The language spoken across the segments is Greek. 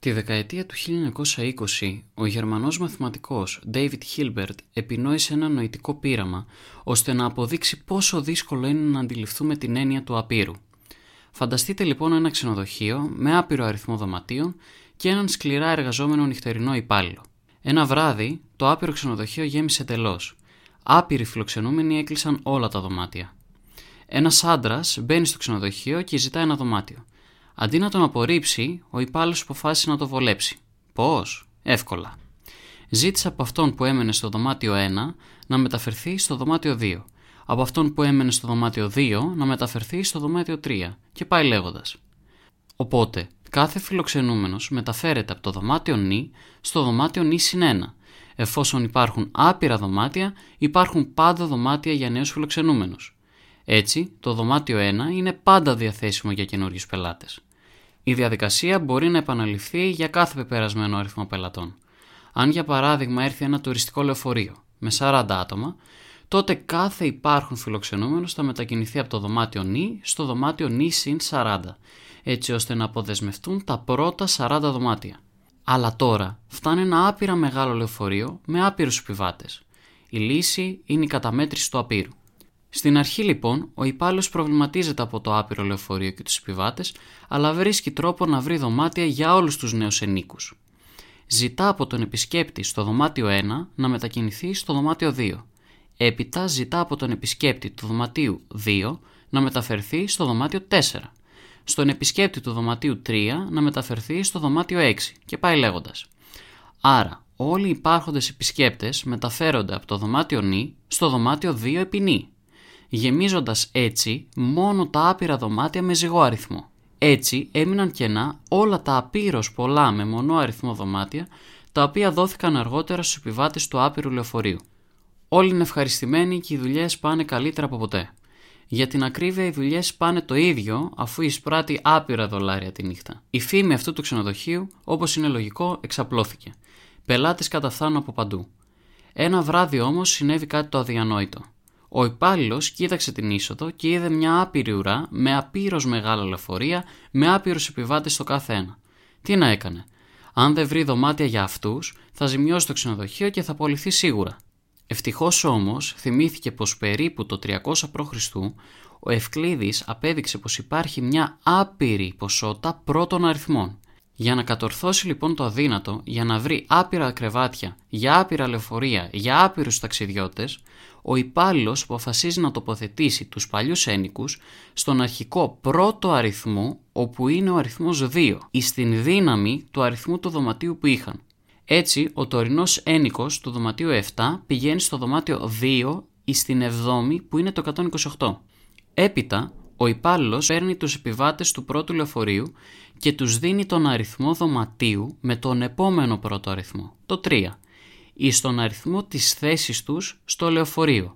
Τη δεκαετία του 1920, ο Γερμανός μαθηματικός David Hilbert επινόησε ένα νοητικό πείραμα ώστε να αποδείξει πόσο δύσκολο είναι να αντιληφθούμε την έννοια του απείρου. Φανταστείτε λοιπόν ένα ξενοδοχείο με άπειρο αριθμό δωματίων και έναν σκληρά εργαζόμενο νυχτερινό υπάλληλο. Ένα βράδυ, το άπειρο ξενοδοχείο γέμισε εντελώς. Άπειροι φιλοξενούμενοι έκλεισαν όλα τα δωμάτια. Ένας άντρας μπαίνει στο ξενοδοχείο και ζητά ένα δωμάτιο. Αντί να τον απορρίψει, ο υπάλληλος αποφάσισε να το βολέψει. Πώς; Εύκολα. Ζήτησε από αυτόν που έμενε στο δωμάτιο 1 να μεταφερθεί στο δωμάτιο 2, από αυτόν που έμενε στο δωμάτιο 2 να μεταφερθεί στο δωμάτιο 3 και πάει λέγοντας. Οπότε, κάθε φιλοξενούμενος μεταφέρεται από το δωμάτιο νη στο δωμάτιο νη συν 1. Εφόσον υπάρχουν άπειρα δωμάτια, υπάρχουν πάντα δωμάτια για νέους φιλοξενούμενους. Έτσι, το δωμάτιο 1 είναι πάντα διαθέσιμο για καινούριους πελάτες. Η διαδικασία μπορεί να επαναληφθεί για κάθε πεπερασμένο αριθμό πελατών. Αν για παράδειγμα έρθει ένα τουριστικό λεωφορείο με 40 άτομα, τότε κάθε υπάρχον φιλοξενούμενο θα μετακινηθεί από το δωμάτιο νη στο δωμάτιο νη συν 40, έτσι ώστε να αποδεσμευτούν τα πρώτα 40 δωμάτια. Αλλά τώρα φτάνει ένα άπειρα μεγάλο λεωφορείο με άπειρους επιβάτες. Η λύση είναι η καταμέτρηση του απείρου. Στην αρχή λοιπόν, ο υπάλληλος προβληματίζεται από το άπειρο λεωφορείο και τους επιβάτες, αλλά βρίσκει τρόπο να βρει δωμάτια για όλους τους νέους ενίκους. Ζητά από τον επισκέπτη στο δωμάτιο 1 να μετακινηθεί στο δωμάτιο 2. Έπειτα ζητά από τον επισκέπτη του δωματίου 2 να μεταφερθεί στο δωμάτιο 4. Στον επισκέπτη του δωματίου 3 να μεταφερθεί στο δωμάτιο 6 και πάει λέγοντας. Άρα, όλοι οι υπάρχοντες επισκέπτες μεταφέρονται από το δωμάτιο νη στο δωμάτιο 2 επί νη γεμίζοντας έτσι μόνο τα άπειρα δωμάτια με ζυγό αριθμό. Έτσι έμειναν κενά όλα τα απείρως πολλά με μονό αριθμό δωμάτια, τα οποία δόθηκαν αργότερα στους επιβάτες του άπειρου λεωφορείου. Όλοι είναι ευχαριστημένοι και οι δουλειές πάνε καλύτερα από ποτέ. Για την ακρίβεια, οι δουλειές πάνε το ίδιο αφού εισπράττει άπειρα δολάρια τη νύχτα. Η φήμη αυτού του ξενοδοχείου, όπως είναι λογικό, εξαπλώθηκε. Πελάτες καταφθάνουν από παντού. Ένα βράδυ όμως συνέβη κάτι το αδιανόητο. Ο υπάλληλος κοίταξε την είσοδο και είδε μια άπειρη ουρά με απείρως μεγάλα λεωφορεία με άπειρους επιβάτες στο κάθε ένα. Τι να έκανε; Αν δεν βρει δωμάτια για αυτούς, θα ζημιώσει το ξενοδοχείο και θα απολυθεί σίγουρα. Ευτυχώς όμως θυμήθηκε πως περίπου το 300 π.Χ. ο Ευκλήδης απέδειξε πως υπάρχει μια άπειρη ποσότητα πρώτων αριθμών. Για να κατορθώσει λοιπόν το αδύνατο, για να βρει άπειρα κρεβάτια, για άπειρα λεωφορεία, για άπειρους ταξιδιώτες, ο υπάλληλος αποφασίζει να τοποθετήσει τους παλιούς ένικους στον αρχικό πρώτο αριθμό όπου είναι ο αριθμός 2 ή στην δύναμη του αριθμού του δωματίου που είχαν. Έτσι, ο τωρινός ένικος του δωματίου 7 πηγαίνει στο δωμάτιο 2 ή στην 7η που είναι το 128. Έπειτα, ο υπάλληλος παίρνει τους επιβάτες του πρώτου λεωφορείου και τους δίνει τον αριθμό δωματίου με τον επόμενο πρώτο αριθμό, το 3 ή στον αριθμό της θέσης τους στο λεωφορείο.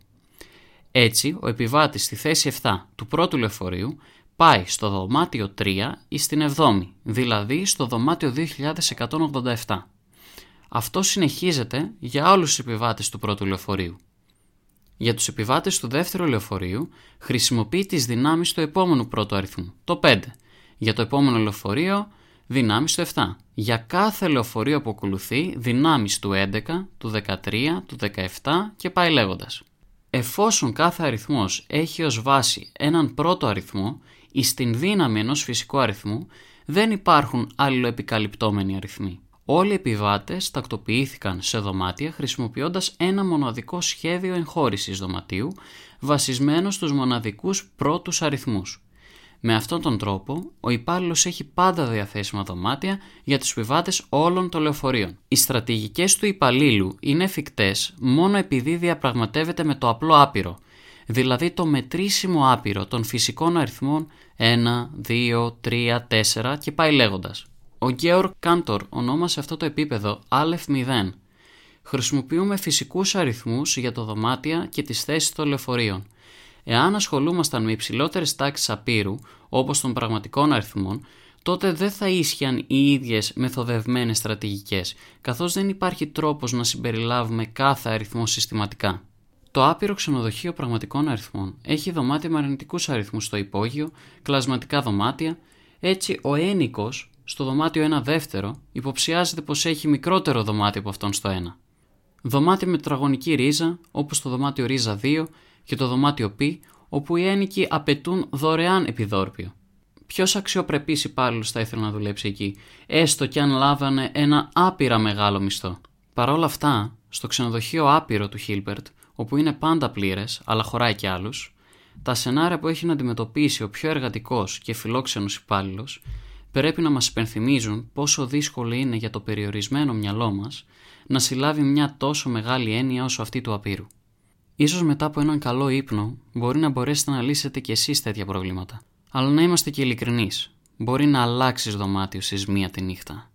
Έτσι, ο επιβάτης στη θέση 7 του πρώτου λεωφορείου πάει στο δωμάτιο 3 ή στην 7η, δηλαδή στο δωμάτιο 2187. Αυτό συνεχίζεται για όλους τους επιβάτες του πρώτου λεωφορείου. Για τους επιβάτες του δεύτερου λεωφορείου χρησιμοποιεί τις δυνάμεις του επόμενου πρώτου αριθμού, το 5. Για το επόμενο λεωφορείο δυνάμεις του 7. Για κάθε λεωφορείο που ακολουθεί, δυνάμεις του 11, του 13, του 17 και πάει λέγοντας. Εφόσον κάθε αριθμός έχει ως βάση έναν πρώτο αριθμό ή στην δύναμη ενός φυσικού αριθμού, δεν υπάρχουν αλληλοεπικαλυπτόμενοι αριθμοί. Όλοι οι επιβάτες τακτοποιήθηκαν σε δωμάτια χρησιμοποιώντας ένα μοναδικό σχέδιο εγχώρησης δωματίου βασισμένο στους μοναδικούς πρώτους αριθμούς. Με αυτόν τον τρόπο, ο υπάλληλος έχει πάντα διαθέσιμα δωμάτια για τους επιβάτες όλων των λεωφορείων. Οι στρατηγικές του υπαλλήλου είναι εφικτές μόνο επειδή διαπραγματεύεται με το απλό άπειρο, δηλαδή το μετρήσιμο άπειρο των φυσικών αριθμών 1, 2, 3, 4 και πάει λέγοντας. Ο Γκέορ Κάντορ ονόμασε αυτό το επίπεδο Α0. Χρησιμοποιούμε φυσικούς αριθμούς για το δωμάτια και τις θέσεις των λεωφορείων. Εάν ασχολούμασταν με υψηλότερες τάξεις απείρου, όπως των πραγματικών αριθμών, τότε δεν θα ίσχυαν οι ίδιες μεθοδευμένες στρατηγικές, καθώς δεν υπάρχει τρόπος να συμπεριλάβουμε κάθε αριθμό συστηματικά. Το άπειρο ξενοδοχείο πραγματικών αριθμών έχει δωμάτια με αρνητικούς αριθμούς στο υπόγειο, κλασματικά δωμάτια, έτσι ο ένικος στο δωμάτιο ένα δεύτερο υποψιάζεται πως έχει μικρότερο δωμάτιο από αυτόν στο ένα. Δωμάτιο με τετραγωνική ρίζα, όπως το δωμάτιο ρίζα 2 και το δωμάτιο π, όπου οι ένοικοι απαιτούν δωρεάν επιδόρπιο. Ποιος αξιοπρεπής υπάλληλος θα ήθελε να δουλέψει εκεί, έστω κι αν λάβανε ένα άπειρα μεγάλο μισθό. Παρ' όλα αυτά, στο ξενοδοχείο άπειρο του Χίλμπερτ, όπου είναι πάντα πλήρες, αλλά χωράει κι άλλους, τα σενάρια που έχει να αντιμετωπίσει ο πιο εργατικός και φιλόξενος υπάλληλος πρέπει να μας υπενθυμίζουν πόσο δύσκολο είναι για το περιορισμένο μυαλό μας να συλλάβει μια τόσο μεγάλη έννοια όσο αυτή του απείρου. Ίσως μετά από έναν καλό ύπνο μπορεί να μπορέσετε να λύσετε κι εσείς τέτοια προβλήματα. Αλλά να είμαστε και ειλικρινείς. Μπορεί να αλλάξεις δωμάτιο στις μία τη νύχτα.